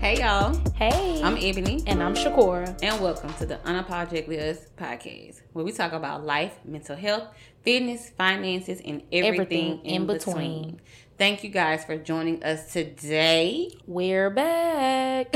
Hey y'all, Hey. I'm Ebony, and I'm Shakora. and welcome to the Unapologetically Us podcast, where we talk about life, mental health, fitness, finances, and everything, Everything in, in between. between. Thank you guys for joining us today. We're back.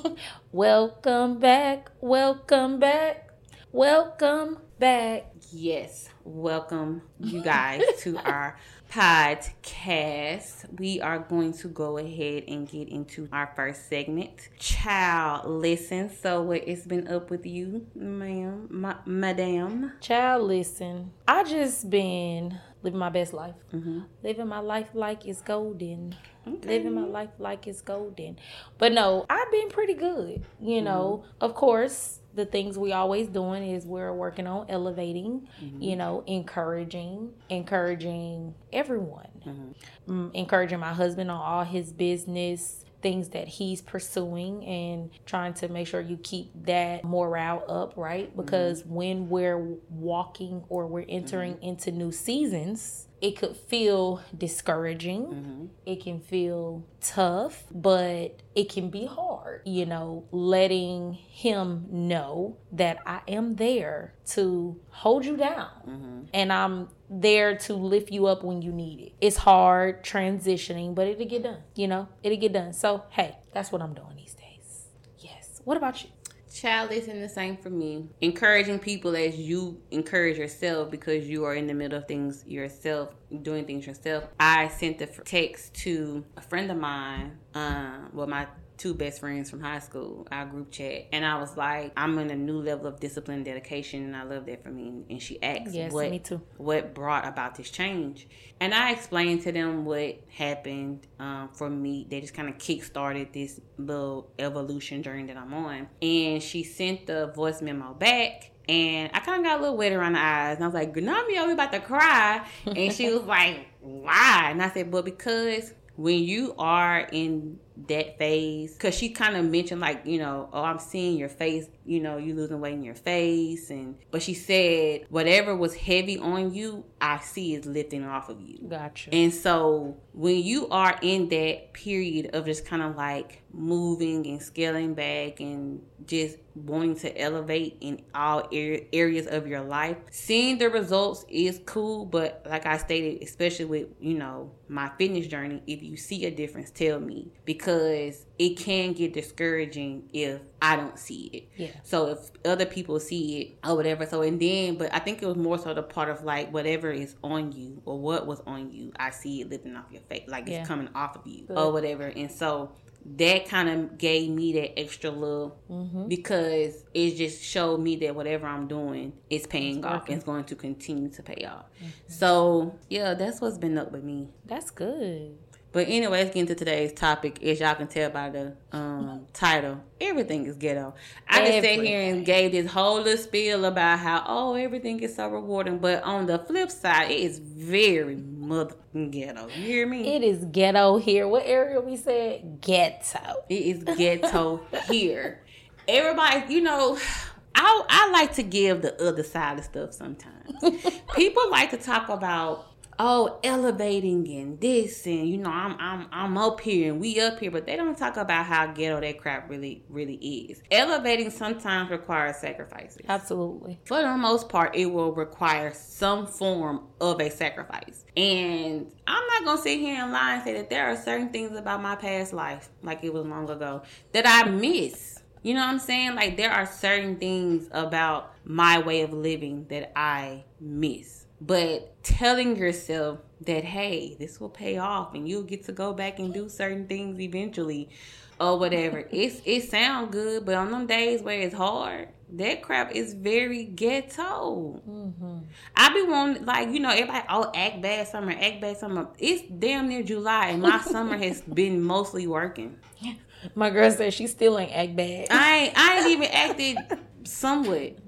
welcome back. Welcome back. Welcome back. Yes, welcome you guys to our podcast. We are going to go ahead and get into our first segment. Child, listen. So, what it's been up with you, ma'am, ma- madam? Child, listen. I just been living my best life. Mm-hmm. Living my life like it's golden. Living my life like it's golden. But no, I've been pretty good. You know, of course, the things we always doing is we're working on elevating, mm-hmm. you know, encouraging, encouraging everyone. Mm-hmm. Mm, encouraging my husband on all his business things that he's pursuing and trying to make sure you keep that morale up, right? Mm-hmm. Because when we're walking or we're entering into new seasons, it could feel discouraging. It can feel tough, but it can be hard, you know, letting him know that I am there to hold you down and I'm there to lift you up when you need it. It's hard transitioning, but it'll get done, you know, it'll get done. So, hey, that's what I'm doing these days. Yes. What about you? Child, listen, the same for me. Encouraging people as you encourage yourself because you are in the middle of things yourself, doing things yourself. I sent a text to a friend of mine, uh, well, my two best friends from high school, our group chat, and I was like, I'm in a new level of discipline and dedication, and I love that for me. And she asked, Yes, what, me too. what brought about this change. And I explained to them what happened um, for me. They just kind of kick started this little evolution journey that I'm on. And she sent the voice memo back. And I kind of got a little wet around the eyes. And I was like, Gnomio, we about to cry. And she was like, why? And I said, but because when you are in that phase because she kind of mentioned like you know oh i'm seeing your face you know you losing weight in your face and but she said whatever was heavy on you i see is lifting off of you Gotcha. and so when you are in that period of just kind of like moving and scaling back and just wanting to elevate in all areas of your life, seeing the results is cool. But like I stated, especially with, you know, my fitness journey, if you see a difference, tell me because it can get discouraging if I don't see it. Yeah. So if other people see it or whatever, so and then, but I think it was more so the part of like whatever is on you or what was on you, I see it lifting off your face, like Yeah. it's coming off of you Good. or whatever. And so that kind of gave me that extra love Mm-hmm. because it just showed me that whatever I'm doing is paying It's off and it's going to continue to pay off. Mm-hmm. So yeah, that's what's been up with me. That's good. But anyway, let's get into today's topic. As y'all can tell by the um, title, everything is ghetto. I just sat here and gave this whole little spiel about how oh everything is so rewarding, but on the flip side, it is very mother ghetto. You hear me? It is ghetto here. What area we said? Ghetto. It is ghetto here. Everybody, you know, I I like to give the other side of stuff sometimes. People like to talk about oh elevating and this and you know I'm I'm I'm up here and we up here, but they don't talk about how ghetto that crap really really is. Elevating sometimes requires sacrifices. Absolutely. For the most part, it will require some form of a sacrifice. And I'm not gonna sit here and lie and say that there are certain things about my past life, like it was long ago, that I miss. You know what I'm saying? Like there are certain things about my way of living that I miss. But telling yourself that hey, this will pay off and you'll get to go back and do certain things eventually or whatever. it's it sound good, but on them days where it's hard, that crap is very ghetto. Mm-hmm. I be wanting like you know everybody oh act bad summer act bad summer. It's damn near July and my summer has been mostly working. My girl said she still ain't act bad. I ain't, I ain't even acted somewhat.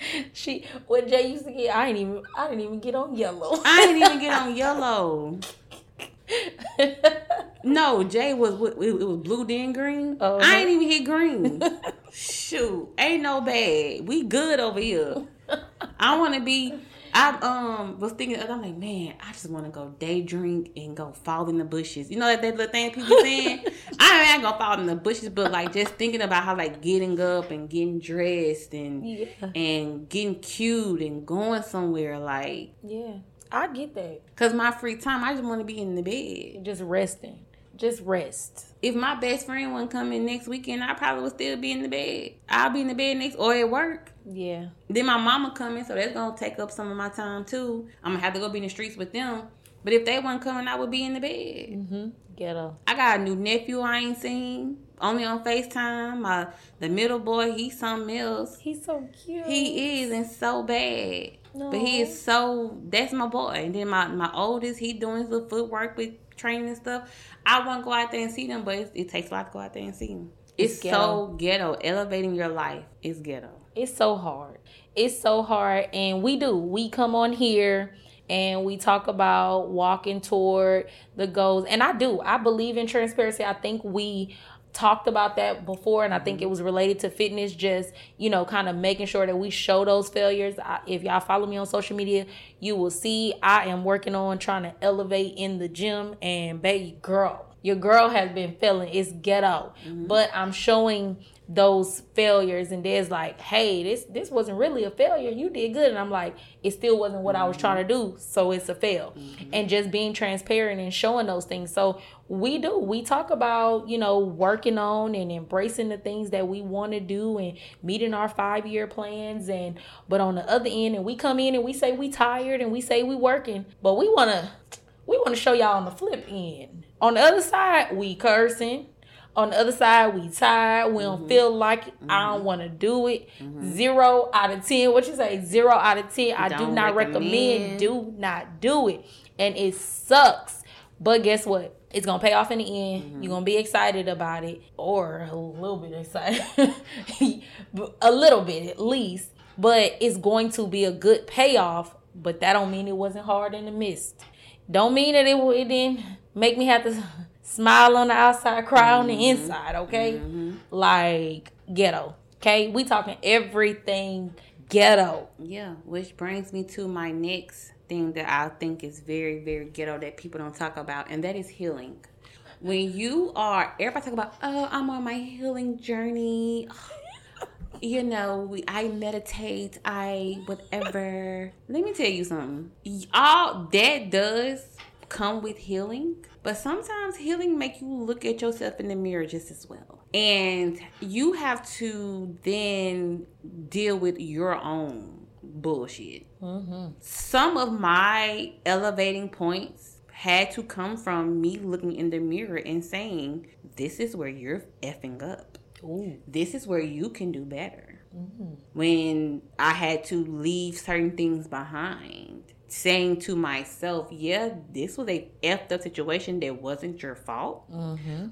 she what Jay used to get. I ain't even. I didn't even get on yellow. I didn't even get on yellow. No, Jay was it it was blue then green. Oh, I ain't even hit green. Shoot, ain't no bad. We good over here. I want to be. I um was thinking, I'm like, man, I just want to go day drink and go fall in the bushes. You know that, that little thing people saying. I ain't gonna fall in the bushes, but like just thinking about how like getting up and getting dressed and Yeah. and getting cute and going somewhere like, Yeah. I get that. cause my free time, I just want to be in the bed. Just resting. Just rest. If my best friend wasn't coming next weekend, I probably would still be in the bed. I'll be in the bed next or at work. Yeah. Then my mama coming, so that's gonna take up some of my time too. I'm gonna have to go be in the streets with them. But if they weren't coming, I would be in the bed. Mm-hmm. Ghetto. I got a new nephew I ain't seen. Only on FaceTime. My the middle boy, he's something else. He's so cute. He is and so bad. But he is so that's my boy. And then my, my oldest, he doing his little footwork with training and stuff. I want to go out there and see them, but it, it takes a lot to go out there and see them. It's, It's so ghetto. Elevating your life is ghetto. It's so hard. It's so hard. And we do. We come on here and we talk about walking toward the goals. And I do. I believe in transparency. I think we talked about that before and I think mm-hmm. it was related to fitness just, you know, kind of making sure that we show those failures. I, if y'all follow me on social media, you will see I am working on trying to elevate in the gym and baby girl, your girl has been failing. It's ghetto. Mm-hmm. But I'm showing those failures and there's like hey this this wasn't really a failure. You did good. And i'm like it still wasn't what i was trying to do. So it's a fail. Mm-hmm. And just being transparent and showing those things. So we do we talk about you know working on and embracing the things that we want to do and meeting our five year plans and but on the other end and we come in and we say we tired and we say we working but we want to we want to show y'all on the flip end. On the other side we cursing on the other side, we tired. We don't mm-hmm. feel like it. I don't mm-hmm. want to do it. Mm-hmm. Zero out of ten. What you say? Zero out of ten. I do Don't not recommend. recommend. Do not do it, and it sucks. But guess what? It's gonna pay off in the end. You're gonna be excited about it, or a little bit excited, a little bit at least. But it's going to be a good payoff. But that don't mean it wasn't hard in the midst. Don't mean that it, it didn't make me have to smile on the outside, cry on the mm-hmm. inside. Okay, mm-hmm. like ghetto. Okay, we talking everything ghetto. Yeah, which brings me to my next thing that I think is very, very ghetto that people don't talk about, and that is healing. When you are, everybody talk about, oh, I'm on my healing journey. You know, we, I meditate, I whatever. Let me tell you something. All that does come with healing, but sometimes healing make you look at yourself in the mirror just as well. And you have to then deal with your own bullshit. Mm-hmm. Some of my elevating points had to come from me looking in the mirror and saying, This is where you're effing up. Ooh. This is where you can do better. Mm-hmm. When I had to leave certain things behind, saying to myself, Yeah, this was a effed up situation that wasn't your fault.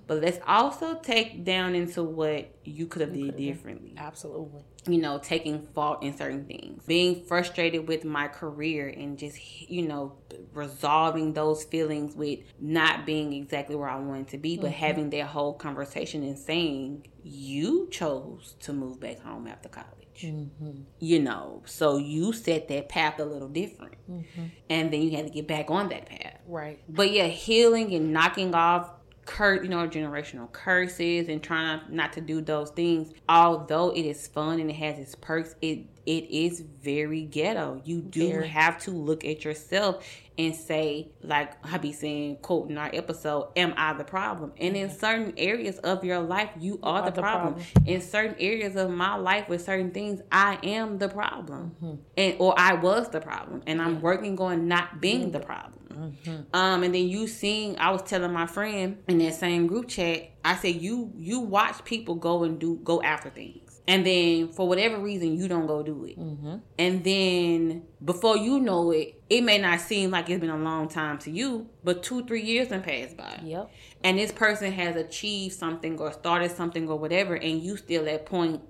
But let's also take down into what you could have did differently Absolutely. you know, taking fault in certain things, being frustrated with my career, and just, you know, resolving those feelings with not being exactly where I wanted to be, but having that whole conversation and saying, you chose to move back home after college. Mm-hmm. You know, so you set that path a little different. Mm-hmm. And then you had to get back on that path. Right. But yeah, healing and knocking off cur you know, generational curses and trying not to do those things. Although it is fun and it has its perks, it it is very ghetto. You do Very. have to look at yourself and say, like I be saying, quote in our episode, "Am I the problem?" And in certain areas of your life, you are, the, the problem. problem. In certain areas of my life with certain things, I am the problem, Mm-hmm. and or I was the problem, and I'm working on not being the problem. Mm-hmm. Um, and then you seeing, I was telling my friend in that same group chat, I said you you watch people go and do go after things, and then for whatever reason you don't go do it, Mm-hmm. and then before you know it, it may not seem like it's been a long time to you, but two three years have passed by, Yep. and this person has achieved something or started something or whatever, and you still at point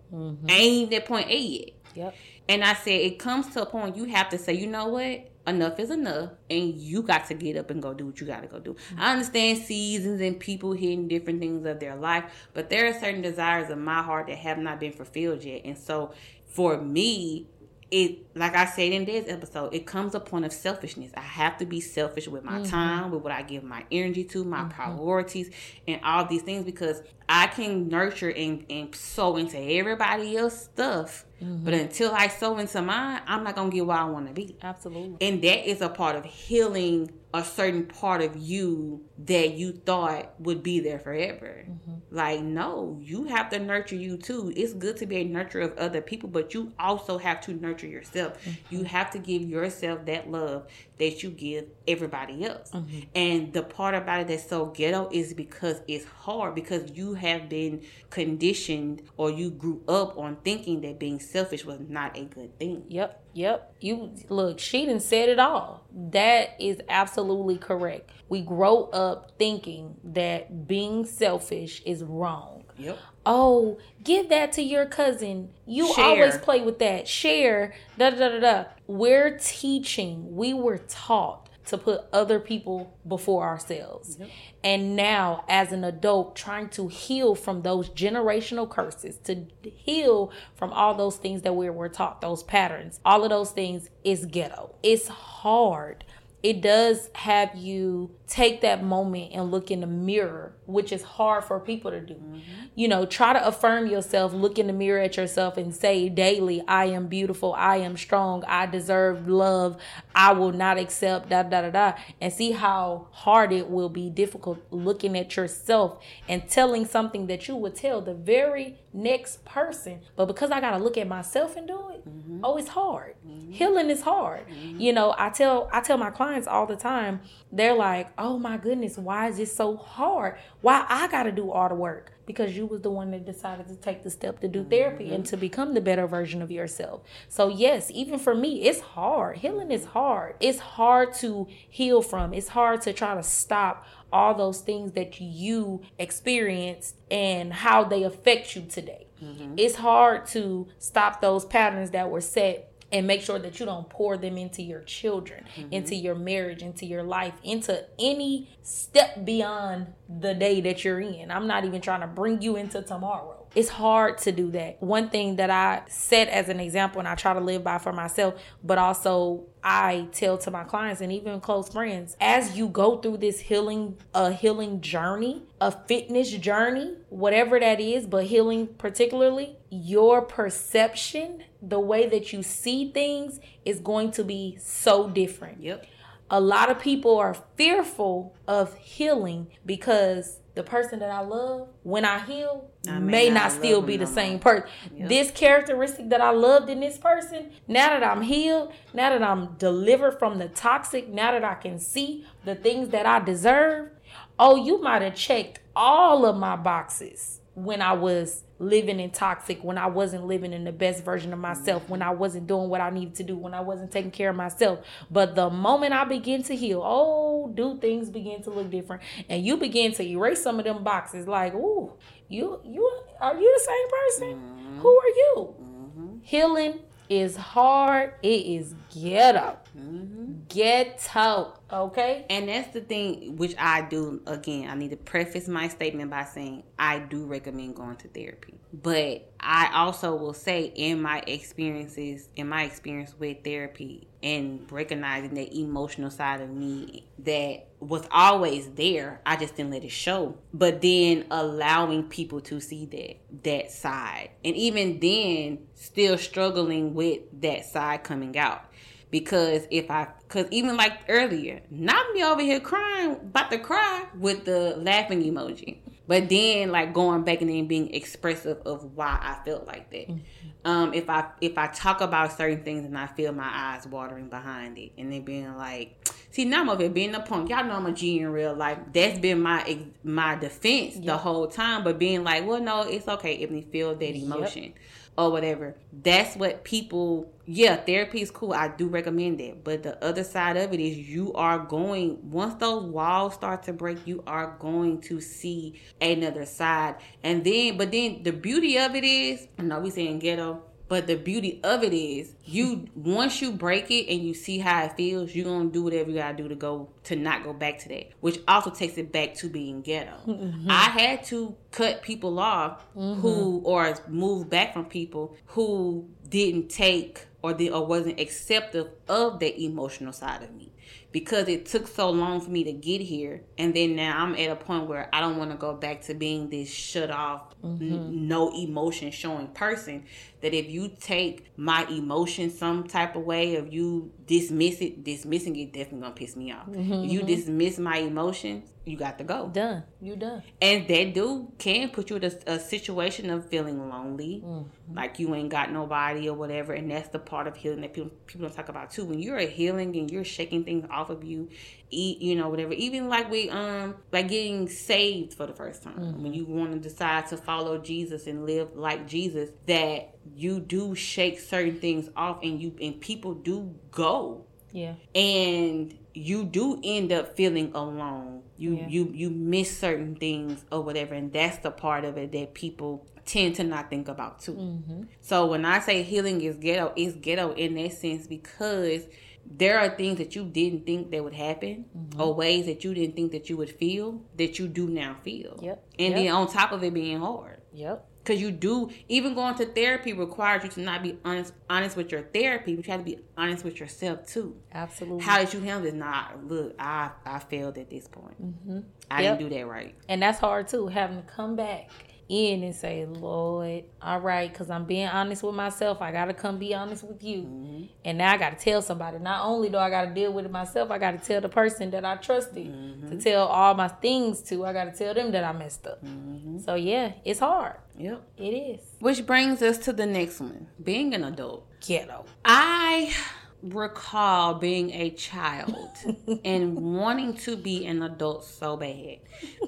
ain't at point A yet. Yep. And I said, it comes to a point you have to say, you know what? Enough is enough. And you got to get up and go do what you got to go do. I understand seasons and people hitting different things of their life, but there are certain desires of my heart that have not been fulfilled yet. And so for me, it like I said in this episode, it comes a point of selfishness. I have to be selfish with my mm-hmm. time, with what I give my energy to, my mm-hmm. priorities, and all these things because I can nurture and, and sow into everybody else's stuff. Mm-hmm. But until I sow into mine, I'm not gonna get where I wanna be. Absolutely. And that is a part of healing a certain part of you that you thought would be there forever. Mm-hmm. Like, no, you have to nurture you too. It's good to be a nurturer of other people, but you also have to nurture yourself. Mm-hmm. You have to give yourself that love that you give everybody else. Mm-hmm. And the part about it that's so ghetto is because it's hard because you have been conditioned or you grew up on thinking that being selfish was not a good thing. Yep. Yep. You look, she didn't said it all. That is absolutely correct. We grow up thinking that being selfish is wrong. Yep. Oh, give that to your cousin. You Share. always play with that. Share. Da da da da. We're teaching. We were taught to put other people before ourselves. Yep. And now, as an adult, trying to heal from those generational curses, to heal from all those things that we were taught, those patterns, all of those things is ghetto. It's hard it does have you take that moment and look in the mirror, which is hard for people to do. Mm-hmm. You know, try to affirm yourself, look in the mirror at yourself and say daily, I am beautiful, I am strong, I deserve love, I will not accept da da da da and see how hard it will be difficult looking at yourself and telling something that you would tell the very next person. But because I gotta look at myself and do it, mm-hmm. oh, it's hard. Mm-hmm. Healing is hard. Mm-hmm. You know, I tell I tell my clients all the time, they're like, oh my goodness, why is this so hard? Why I gotta do all the work? Because you was the one that decided to take the step to do therapy and mm-hmm. to become the better version of yourself. So yes, even for me, it's hard. Healing is hard. It's hard to heal from. It's hard to try to stop all those things that you experienced and how they affect you today. Mm-hmm. It's hard to stop those patterns that were set and make sure that you don't pour them into your children, mm-hmm. into your marriage, into your life, into any step beyond the day that you're in. I'm not even trying to bring you into tomorrow. It's hard to do that. One thing that I set as an example and I try to live by for myself, but also I tell to my clients and even close friends, as you go through this healing, a healing journey, a fitness journey, whatever that is, but healing particularly, your perception, the way that you see things is going to be so different. Yep. A lot of people are fearful of healing because the person that I love, when I heal, I may, not, not still be the same person. Yep. This characteristic that I loved in this person, now that I'm healed, now that I'm delivered from the toxic, now that I can see the things that I deserve, oh, you might have checked all of my boxes when I was living in toxic, when I wasn't living in the best version of myself, when I wasn't doing what I needed to do, when I wasn't taking care of myself. But the moment I begin to heal, oh, do things begin to look different. And you begin to erase some of them boxes like, oh, you you are you the same person? Mm-hmm. Who are you? Mm-hmm. Healing is hard. It is ghetto. Mm-hmm. Ghetto. Okay. And that's the thing which I do again. I need to preface my statement by saying I do recommend going to therapy. But I also will say in my experiences, in my experience with therapy and recognizing that emotional side of me that was always there. I just didn't let it show. But then allowing people to see that that side. And even then still struggling with that side coming out because if I, because even like earlier, not me over here crying, about to cry with the laughing emoji, but then like going back and then being expressive of why I felt like that. Mm-hmm. Um, if I if I talk about certain things and I feel my eyes watering behind it, and then being like, see now I'm over here being a punk. Y'all know I'm a G in real life. That's been my my defense the whole time. But being like, well, no, it's okay if they feel that emotion. Yep or whatever. That's what people, yeah, therapy is cool. I do recommend it. But the other side of it is you are going, once those walls start to break, you are going to see another side. And then, but then the beauty of it is, I know we saying ghetto, But the beauty of it is, you once you break it and you see how it feels, you're gonna do whatever you gotta do to go to not go back to that. Which also takes it back to being ghetto. Mm-hmm. I had to cut people off mm-hmm. who or move back from people who didn't take or the or wasn't acceptive of the emotional side of me because it took so long for me to get here and then now i'm at a point where i don't want to go back to being this shut off mm-hmm. n- no emotion showing person that if you take my emotion some type of way if you dismiss it dismissing it definitely gonna piss me off mm-hmm. if you mm-hmm. dismiss my emotions you got to go done you done and that dude can put you in a, a situation of feeling lonely mm-hmm. like you ain't got nobody or whatever and that's the part of healing that people, people don't talk about too. When you're healing and you're shaking things off of you eat you know whatever. Even like we um like getting saved for the first time. Mm-hmm. when you want to decide to follow jesus and live like jesus that you do shake certain things off and you and people do go. Yeah. And you do end up feeling alone. You yeah. you you miss certain things or whatever. And that's the part of it that people tend to not think about too mm-hmm. so when i say healing is ghetto it's ghetto in that sense because there are things that you didn't think that would happen mm-hmm. or ways that you didn't think that you would feel that you do now feel. Yep. And yep. then on top of it being hard. Yep. Because you do, even going to therapy requires you to not be honest honest with your therapy, but you have to be honest with yourself too. Absolutely. How did you handle this? Not look, I I failed at this point. Mm-hmm. I yep. didn't do that right. And that's hard too, having to come back in and say, Lord, all right, because I'm being honest with myself. I got to come be honest with you. Mm-hmm. And now I got to tell somebody. Not only do I got to deal with it myself, I got to tell the person that I trusted mm-hmm. to tell all my things to. I got to tell them that I messed up. Mm-hmm. So, yeah, it's hard. Yep. It is. Which brings us to the next one being an adult. Ghetto. I recall being a child and wanting to be an adult so bad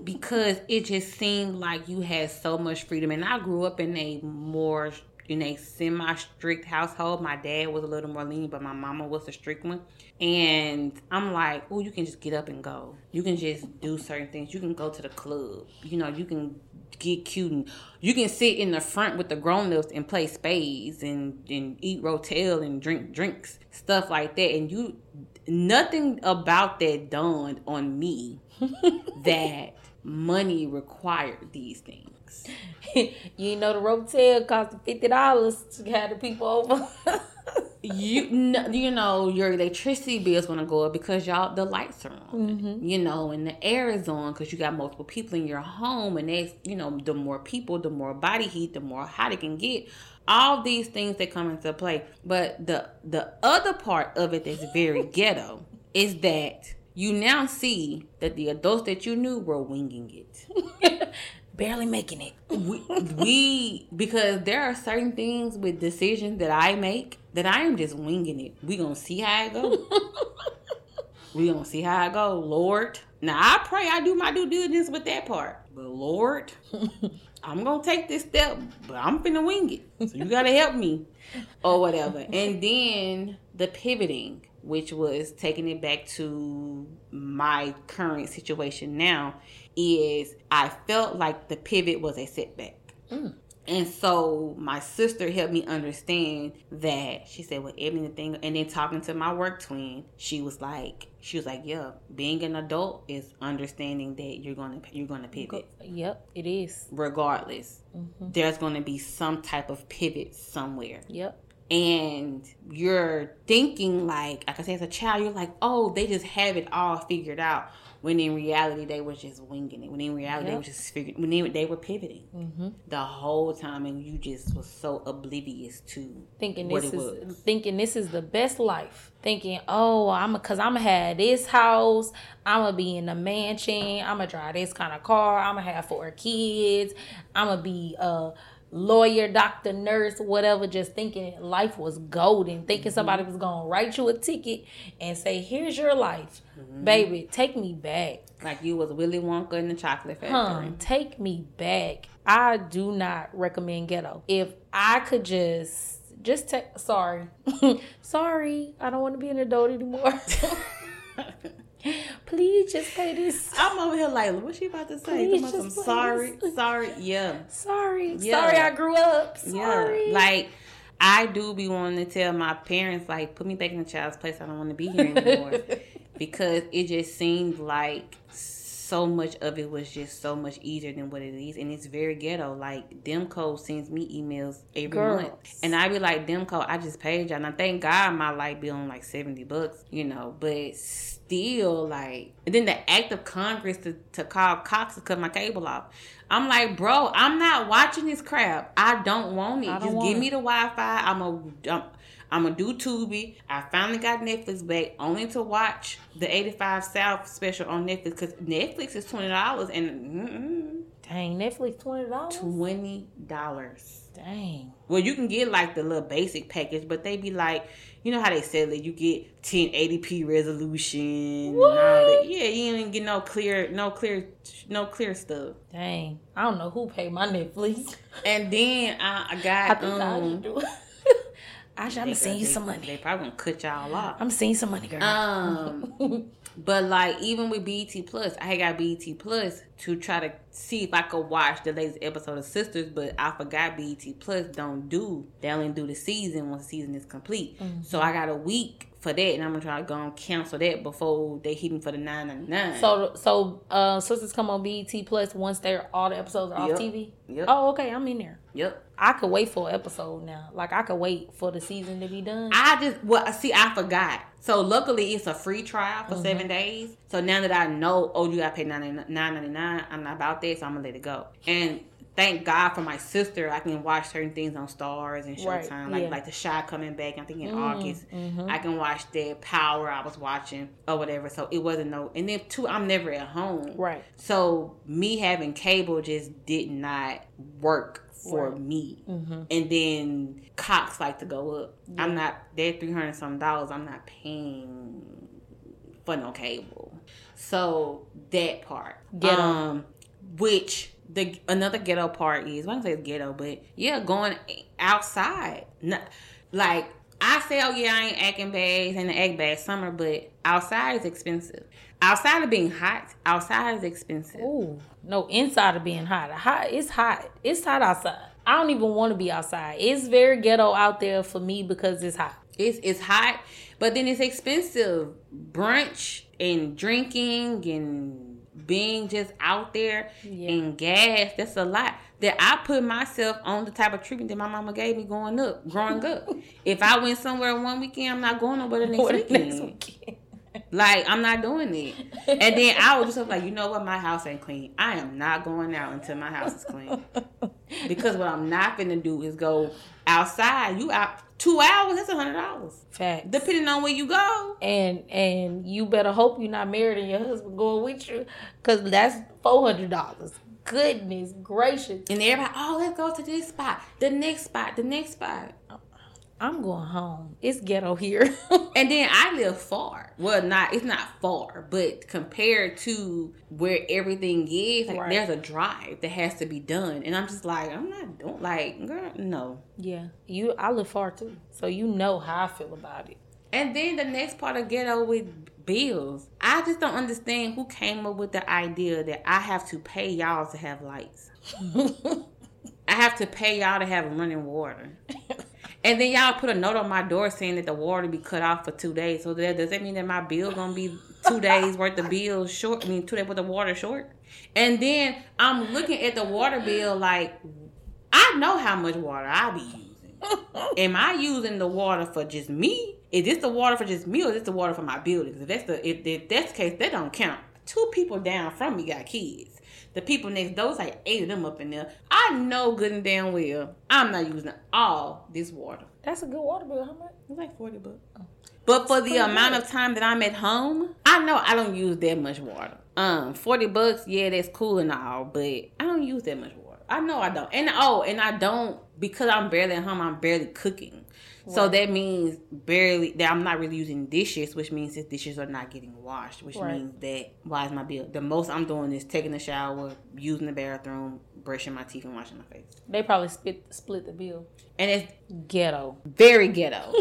because it just seemed like you had so much freedom. And I grew up in a more in a semi strict household. My dad was a little more lenient, but my mama was a strict one. And I'm like, oh, you can just get up and go. You can just do certain things. You can go to the club. You know, you can get cute and you can sit in the front with the grown ups and play spades and, and eat rotel and drink drinks, stuff like that. And you nothing about that dawned on me that money required these things. you know the rotel cost fifty dollars to have the people over. you you know your electricity bill is going to go up because y'all the lights are on mm-hmm. you know and the air is on because you got multiple people in your home and that's you know the more people the more body heat the more hot it can get all these things that come into play but the the other part of it that's very ghetto is that you now see that the adults that you knew were winging it barely making it. we, we because there are certain things with decisions that I make that I am just winging it. We gonna see how it go. we gonna see how it go, Lord. Now I pray I do my due diligence with that part, but Lord, I'm gonna take this step, but I'm finna wing it. So you gotta help me, or whatever. And then the pivoting, which was taking it back to my current situation now is I felt like the pivot was a setback. Mm. And so my sister helped me understand that she said, well, Ebony, the thing, and then talking to my work twin, she was like, she was like, yeah, being an adult is understanding that you're gonna you're gonna pivot. Yep, it is. Regardless, mm-hmm. there's gonna be some type of pivot somewhere. Yep. And you're thinking like, like I say as a child, you're like, oh, they just have it all figured out when in reality they were just winging it. When in reality yep. they were just figuring. When they, they were pivoting mm-hmm. the whole time, and you just was so oblivious to thinking this is was. thinking this is the best life. Thinking, oh, I'm because I'm gonna have this house. I'm gonna be in a mansion. I'm gonna drive this kind of car. I'm gonna have four kids. I'm gonna be uh lawyer, doctor, nurse, whatever, just thinking life was golden, thinking mm-hmm. somebody was gonna write you a ticket and say, "Here's your life, mm-hmm. baby. Take me back." Like you was Willy Wonka in the chocolate factory. Huh, take me back. I do not recommend ghetto. If I could just, just take. Sorry, sorry. I don't want to be an adult anymore. Please just pay this. I'm over here like, what's she about to say? Please just sorry, this. sorry, yeah, sorry, yeah. sorry. I grew up. Sorry. Yeah, like I do be wanting to tell my parents like, put me back in the child's place. I don't want to be here anymore because it just seemed like so much of it was just so much easier than what it is, and it's very ghetto. Like Demco sends me emails every Girls. month, and I be like, Demco, I just paid y'all, and I thank God my light bill on like seventy bucks, you know, but still like, and then the act of Congress to, to call Cox to cut my cable off. I'm like, bro, I'm not watching this crap. I don't want it. Don't Just give it. me the Wi-Fi. I'm a. I'm, I'm gonna do Tubi. I finally got Netflix back only to watch the 85 South special on Netflix because Netflix is twenty dollars and dang Netflix twenty dollars. Twenty dollars. Dang. Well, you can get like the little basic package, but they be like, you know how they sell it. You get 1080p resolution. What? Yeah, you ain't get no clear, no clear, no clear stuff. Dang, I don't know who paid my Netflix. And then I, I got I um. I should, I'm seeing some money. They probably gonna cut y'all off. I'm seeing some money, girl. Um, but like even with BET Plus, I got BET Plus to try to see if I could watch the latest episode of Sistas, but I forgot BET Plus don't do they only do the season once the season is complete. Mm-hmm. So I got a week for that, and I'm gonna try to go and cancel that before they hit me for the nine ninety nine. So so uh, Sistas come on BET Plus once they're all the episodes are yep. off TV. Yep. Oh, okay, I'm in there. Yep. I could wait for an episode now. Like I could wait for the season to be done. I just well see I forgot. So luckily it's a free trial for mm-hmm. seven days. So now that I know, oh, you got to pay nine ninety nine. I'm not about that, so I'm gonna let it go. And thank God for my sister. I can watch certain things on Starz and Showtime, right. like yeah. like The Chi coming back. I think in mm, August. Mm-hmm. I can watch that Power I was watching or whatever. So it wasn't no. And then two, I'm never at home. Right. So me having cable just did not work for right. me. Mm-hmm. And then Cox like to go up. Yeah. I'm not that three hundred some dollars. I'm not paying for no cable. So that part. Get um, which the another ghetto part is I don't say it's ghetto, but yeah, going outside. Not, like I say, oh yeah, I ain't acting bad and the egg bad summer, but outside is expensive. Outside of being hot, outside is expensive. Ooh, no, inside of being hot. Hot, it's hot. It's hot outside. I don't even want to be outside. It's very ghetto out there for me because it's hot. It's it's hot, but then it's expensive. Brunch and drinking and being just out there yeah. and gas, that's a lot. That I put myself on the type of treatment that my mama gave me growing up, growing up. if I went somewhere one weekend, I'm not going nowhere the next, weekend. next weekend. Like I'm not doing it. And then I was just like, you know what, my house ain't clean. I am not going out until my house is clean. because what I'm not gonna do is go outside. You out two hours, that's a hundred dollars. Fact. Depending on where you go. And and you better hope you're not married and your husband going with you, cause that's four hundred dollars. Goodness gracious. And everybody, oh, let's go to this spot, the next spot, the next spot. I'm going home. It's ghetto here. and then I live far. Well, not it's not far, but compared to where everything is, like right. there's a drive that has to be done. And I'm just like, I'm not doing like, girl, no. Yeah, you. I live far too, so you know how I feel about it. And then the next part of ghetto with bills, I just don't understand who came up with the idea that I have to pay y'all to have lights. I have to pay y'all to have running water. And then y'all put a note on my door saying that the water be cut off for two days. So that, does that mean that my bill gonna be two days worth of bills short? I mean, two days worth of water short. And then I'm looking at the water bill like I know how much water I be using. Am I using the water for just me? Is this the water for just me, or is this the water for my buildings? If that's the if, if that's the case, that don't count. Two people down from me got kids. The people next door, like eight of them up in there. I know good and damn well I'm not using all this water. That's a good water bill. How much? It's like forty bucks. Oh. But for the amount good. of time that I'm at home, I know I don't use that much water. Um, forty bucks, yeah, that's cool and all, but I don't use that much water. I know I don't. And oh, and I don't because I'm barely at home. I'm barely cooking. So that means barely that I'm not really using dishes, which means that dishes are not getting washed, which right. means that why is my bill? The most I'm doing is taking a shower, using the bathroom, brushing my teeth, and washing my face. They probably split split the bill. And it's ghetto, very ghetto.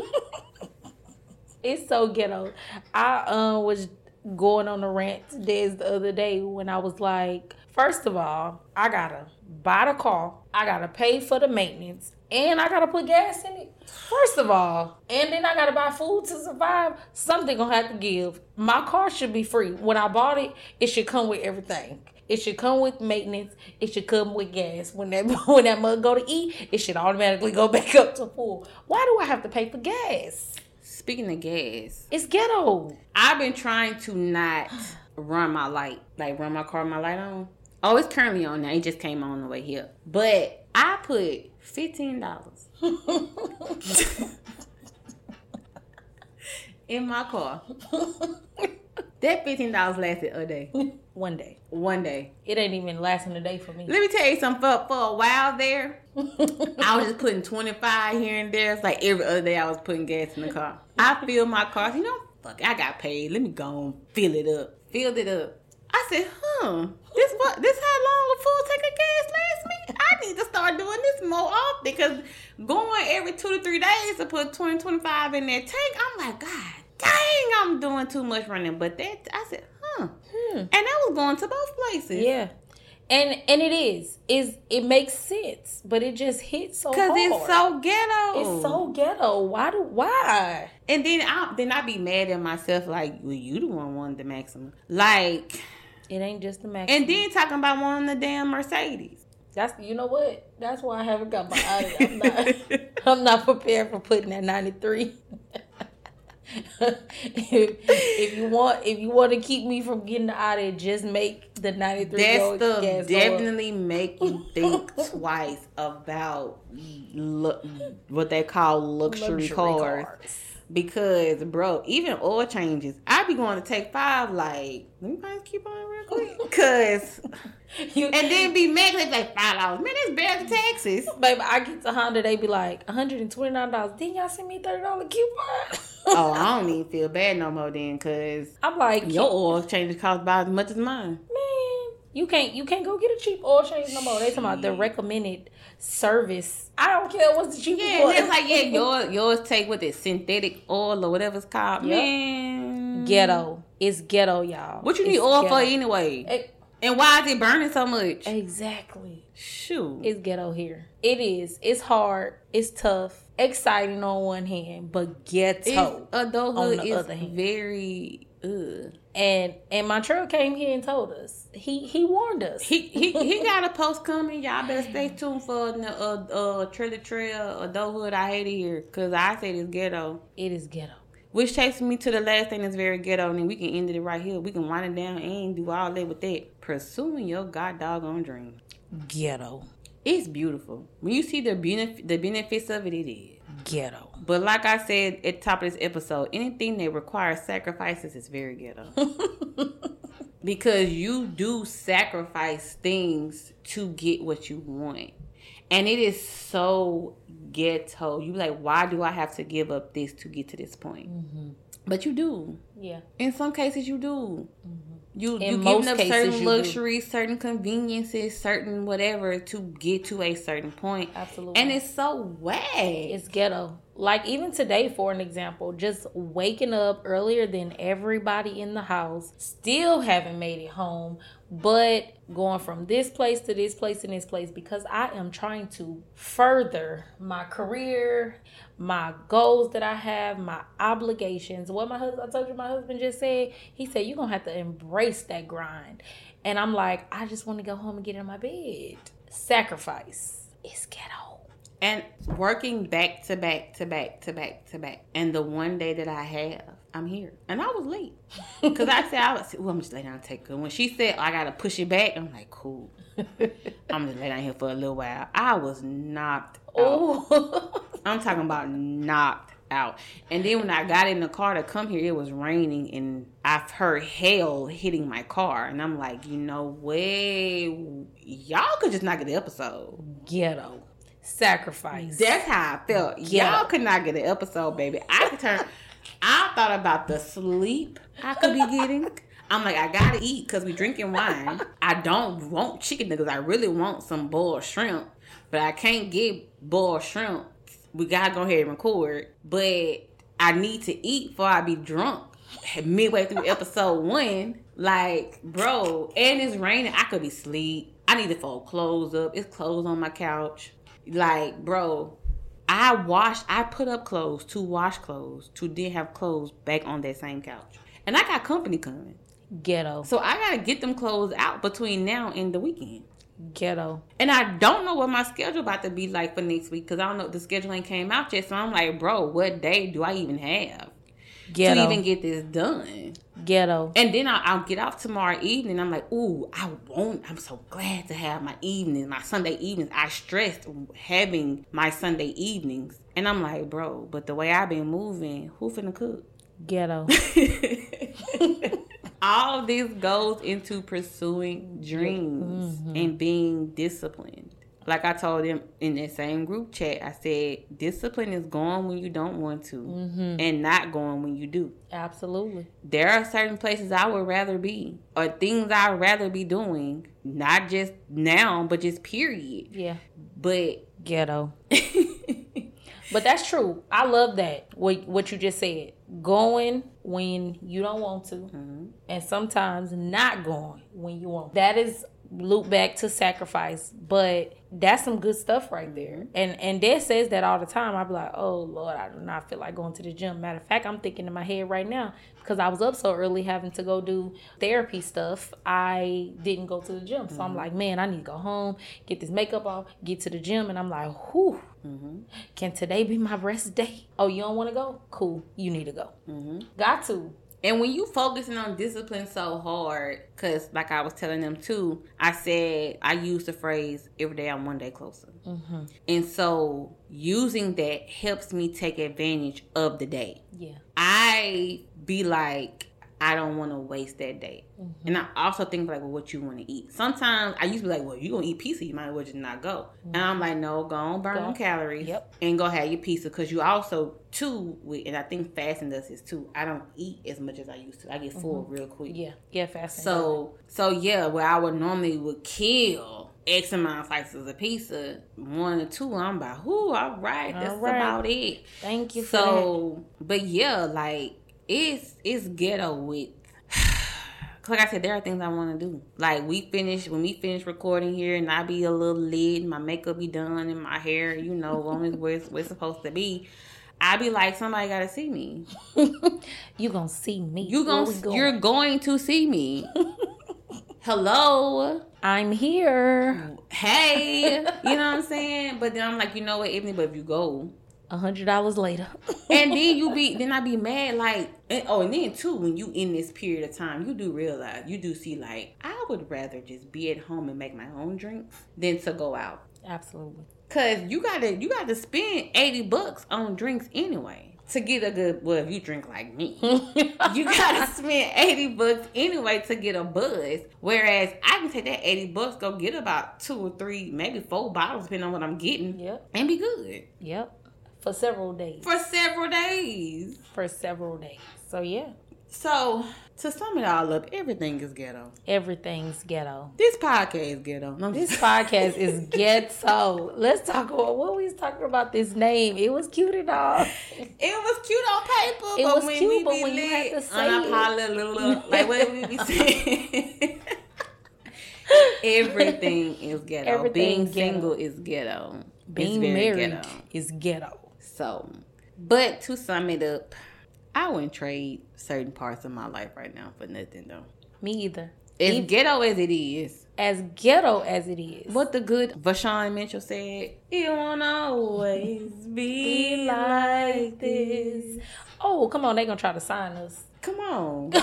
it's so ghetto. I uh, was going on a rant Des the other day when I was like, first of all, I gotta buy the car, I gotta pay for the maintenance, and I gotta put gas in it. First of all, and then I gotta buy food to survive. Something gonna have to give. My car should be free. When I bought it, it should come with everything. It should come with maintenance. It should come with gas. When that when that mug go to eat, it should automatically go back up to full. Why do I have to pay for gas? Speaking of gas, It's ghetto. I've been trying to not run my light, like run my car, my light on. Oh, it's currently on now. It just came on the way here. But I put fifteen dollars in my car. that fifteen dollars lasted a day, One day. one day. It ain't even lasting a day for me. Let me tell you something. For, for a while there, I was just putting twenty five here and there. It's like every other day I was putting gas in the car. I filled my car. You know, fuck, I got paid. Let me go and fill it up. Filled it up. I said, huh, this what this how long a full tank of gas lasts me? I need to start doing this more often because going every two to three days to put 20, 25 in that tank, I'm like, God dang, I'm doing too much running. But that I said, huh. Hmm. And I was going to both places. Yeah. And and it is. Is it makes sense, but it just hits so Cause hard. it's so ghetto. It's so ghetto. Why do why? And then I then I be mad at myself like, well, you the one wanted the Maxima. Like, It ain't just the max. and then talking about wanting the damn Mercedes. that's you know what? That's why I haven't got my Audi. I'm not I'm not prepared for putting that 93. if, if you want if you want to keep me from getting the Audi, just make the 93 That stuff definitely make you think twice about lu- what they call luxury, Luxury cars. cars. Because, bro, even oil changes, I be going to take five. Like, let me guys keep on real quick, cause You, and then be mad. They like five dollars. Man, that's barely taxes. Baby, I get to Honda, they be like $129. Didn't y'all send me $30 coupon? oh, I don't even feel bad no more then, cause I'm like, your oil changes cost about as much as mine. man, you can't you can't go get a cheap oil change no more. They talking about the recommended service. I don't care what's the cheapest Yeah, it's like yeah, yours yours take with it synthetic oil or whatever it's called. Yep. Man, ghetto. It's ghetto, y'all. What you need oil ghetto. for anyway? Eh, And why is it burning so much? Exactly. Shoot. It's ghetto here. It is. It's hard. It's tough. Exciting on one hand, but ghetto. It's- adulthood on the is other hand. very. Ugh. And and Montreal came here and told us. He he warned us. He he he got a post coming. Y'all better stay tuned for the uh uh Trailer Trail adulthood. I hate it here because I said it's ghetto. it is ghetto. Which takes me to the last thing that's very ghetto, and then we can end it right here. We can wind it down and do all that with that. Pursuing your god doggone dream. Ghetto. It's beautiful. When you see the benef- the benefits of it, it is. Ghetto. But like I said at the top of this episode, anything that requires sacrifices is very ghetto. because you do sacrifice things to get what you want. And it is so ghetto. You be like, why do I have to give up this to get to this point? Mm-hmm. But you do. Yeah. In some cases, you do. You. In you giving up cases, certain you do. luxuries, certain conveniences, certain whatever to get to a certain point. Absolutely. And it's so whack. It's ghetto. Like even today, for an example, just waking up earlier than everybody in the house, still haven't made it home, but going from this place to this place and this place because I am trying to further my career, my goals that I have, my obligations. What my husband, I told you, my husband just said, he said, You're gonna have to embrace that grind. And I'm like, I just want to go home and get in my bed. Sacrifice. It's ghetto. And working back to back to back to back to back. And the one day that I have, I'm here. And I was late. Because I said, I was, well, I'm just lay down and take it. When she said, I got to push it back, I'm like, cool. I'm just lay down here for a little while. I was knocked out. Oh, I'm talking about knocked out. And then when I got in the car to come here, it was raining and I've heard hail hitting my car. And I'm like, you know, way y'all could just not get the episode. ghetto sacrifice. That's how I felt. Yeah. Y'all could not get an episode, baby. I could turn. I thought about the sleep I could be getting. I'm like, I gotta eat because we drinking wine. I don't want chicken nuggets. I really want some boiled shrimp, but I can't get boiled shrimp. We gotta go ahead and record, but I need to eat before I be drunk. midway through episode one. Like, bro, and it's raining. I could be sleep. I need to fold clothes up. It's clothes on my couch. Like, bro, I washed, I put up clothes to wash clothes to then have clothes back on that same couch. And I got company coming. Ghetto. So I gotta get them clothes out between now and the weekend. Ghetto. And I don't know what my schedule about to be like for next week because I don't know the schedule ain't came out yet. So I'm like, bro, what day do I even have Ghetto. to even get this done? Ghetto. And then I'll, I'll get off tomorrow evening. I'm like, ooh, I won't. I'm so glad to have my evenings, my Sunday evenings. I stressed having my Sunday evenings. And I'm like, bro, but the way I've been moving, who finna cook? Ghetto. All this goes into pursuing dreams mm-hmm. and being disciplined. Like I told them in that same group chat, I said, discipline is going when you don't want to mm-hmm. and not going when you do. Absolutely. There are certain places I would rather be or things I'd rather be doing, not just now, but just period. Yeah. But Ghetto. But that's true. I love that. What what you just said. Going when you don't want to, mm-hmm. and sometimes not going when you want. That is loop back to sacrifice, but that's some good stuff right there. Mm-hmm. And and Dad says that all the time. I be like, oh Lord, I do not feel like going to the gym. Matter of fact, I'm thinking in my head right now because I was up so early having to go do therapy stuff. I didn't go to the gym, so I'm mm-hmm. like, man, I need to go home, get this makeup off, get to the gym, and I'm like, whew. Mm-hmm. Can today be my rest day? Oh, you don't want to go? Cool. You need to go. Got to. And when you focusing on discipline so hard, because like I was telling them too, I said I use the phrase every day I'm one day closer. Mm-hmm. And so using that helps me take advantage of the day. Yeah. I be like, I don't want to waste that day. Mm-hmm. And I also think like, well, what you want to eat. Sometimes I used to be like, well, you gonna eat pizza, you might as well just not go. And mm-hmm. I'm like, no, go on, burn calories, Yep. and go have your pizza because you also too. With, and I think fasting does this too. I don't eat as much as I used to. I get full mm-hmm. real quick. Yeah. Yeah, fast. and So so yeah, where I would normally would kill X amount of slices of pizza, one or two, I'm about, whoo, all right, that's All right. about it. thank you. So, but yeah, like it's it's ghetto with. Like I said, there are things I want to do. Like we finish when we finish recording here, and I be a little lit, my makeup be done, and my hair, you know, on where it's, where it's supposed to be. I be like, somebody got to see me. You gonna see me. You we going? you're going to see me. Hello. I'm here. Hey. You know what I'm saying? But then I'm like, you know what, Ebony, but if you go, A hundred dollars later. and then you be then I be mad like and, oh and then too when you in this period of time you do realize you do see like I would rather just be at home and make my own drinks than to go out Absolutely. cause you gotta you gotta spend eighty bucks on drinks anyway to get a good well if you drink like me you gotta spend 80 bucks anyway to get a buzz. Whereas I can take that 80 bucks, go get about two or three, maybe four bottles, depending on what I'm getting, Yep. and be good Yep. For several days. for several days. For several days. So yeah. So, to sum it all up, everything is ghetto. Everything's ghetto. This podcast is ghetto. No, This podcast is ghetto. Let's talk about what we was talking about this name. It was cute and all. it was cute on paper, It but was when cute, we but be when you had to say it- unapologetic, like what we be saying. Everything is ghetto. Everything Being ghetto. single is ghetto. Being married ghetto. is ghetto. So, but to sum it up, I wouldn't trade certain parts of my life right now for nothing though. Me either. As Even- ghetto as it is, As ghetto as it is. what the good Vashawn Mitchell said, it won't always be like this. Oh, come on, they gonna try to sign us. Come on.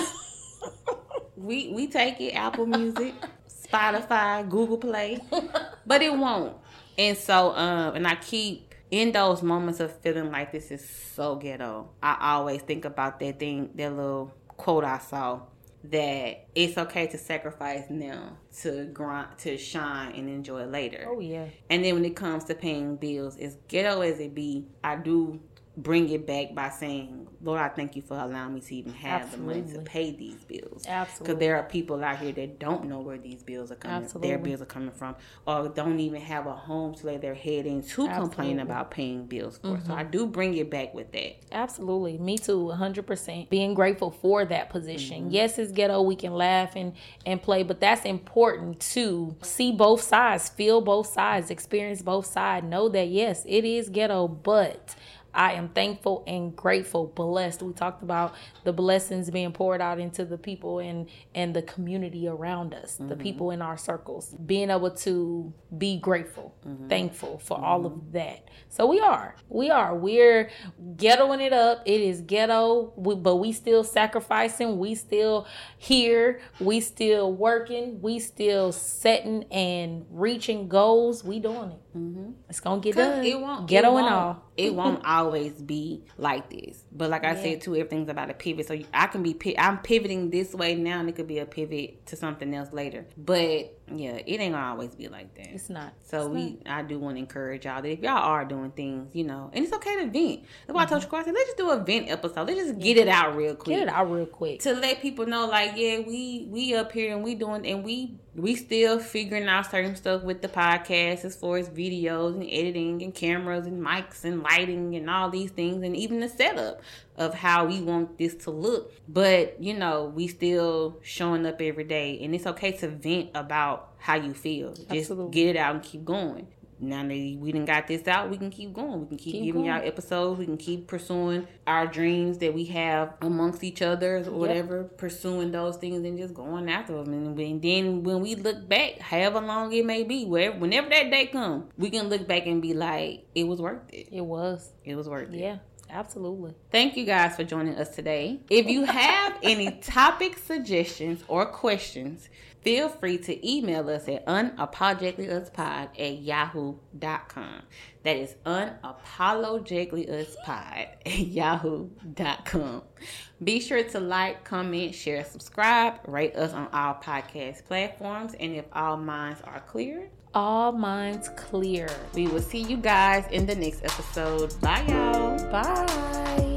we we take it Apple Music, Spotify, Google Play, but it won't. And so um and I keep in those moments of feeling like this is so ghetto. I always think about that thing, that little quote I saw that it's okay to sacrifice now to grind to shine and enjoy later. Oh yeah. And then when it comes to paying bills, as ghetto as it be, I do bring it back by saying, Lord, I thank you for allowing me to even have Absolutely. the money to pay these bills. Absolutely. Because there are people out here that don't know where these bills are coming, Absolutely. their bills are coming from, or don't even have a home to lay their head in to complain Absolutely. Mm-hmm. about paying bills for. So I do bring it back with that. Absolutely. Me too, 100%. Being grateful for that position. Yes, it's ghetto. We can laugh and, and play, but that's important to see both sides, feel both sides, experience both sides. Know that, yes, it is ghetto, but. I am thankful and grateful, blessed. We talked about the blessings being poured out into the people and and the community around us, the mm-hmm. people in our circles. Being able to be grateful, mm-hmm. thankful for all of mm-hmm. that. So we are, we are, we're ghettoing it up. It is ghetto, we, but we still sacrificing. We still here. We still working. We still setting and reaching goals. We doing it. Mm-hmm. It's gonna get done. It won't ghetto it and won't- all. It won't always be like this. But like I said too, everything's about a pivot. So I can be I'm pivoting this way now, and it could be a pivot to something else later. But yeah, it ain't gonna always be like that. It's not. So we, I do want to encourage y'all that if y'all are doing things, you know, and it's okay to vent. That's why I told mm-hmm. you, I said, let's just do a vent episode. Let's just get it out real quick Get it out real quick. to let people know like yeah we we up here and we doing and we we still figuring out certain stuff with the podcast as far as videos and editing and cameras and mics and lighting and all these things and even the setup of how we want this to look but you know we still showing up every day and it's okay to vent about how you feel just Absolutely. get it out and keep going now that we done got this out, we can keep going. We can keep, Keep giving going. y'all episodes. We can keep pursuing our dreams that we have amongst each other or whatever, pursuing those things and just going after them. And, then when we look back, however long it may be, wherever, whenever that day comes, we can look back and be like, it was worth it. It was. It was worth it. Yeah, absolutely. Thank you guys for joining us today. If you have any topic suggestions or questions, feel free to email us at unapologeticallyuspod at yahoo.com. That is unapologeticallyuspod at yahoo.com. Be sure to like, comment, share, subscribe, rate us on all podcast platforms, and if all minds are clear, All minds clear. we will see you guys in the next episode. Bye, y'all. Bye.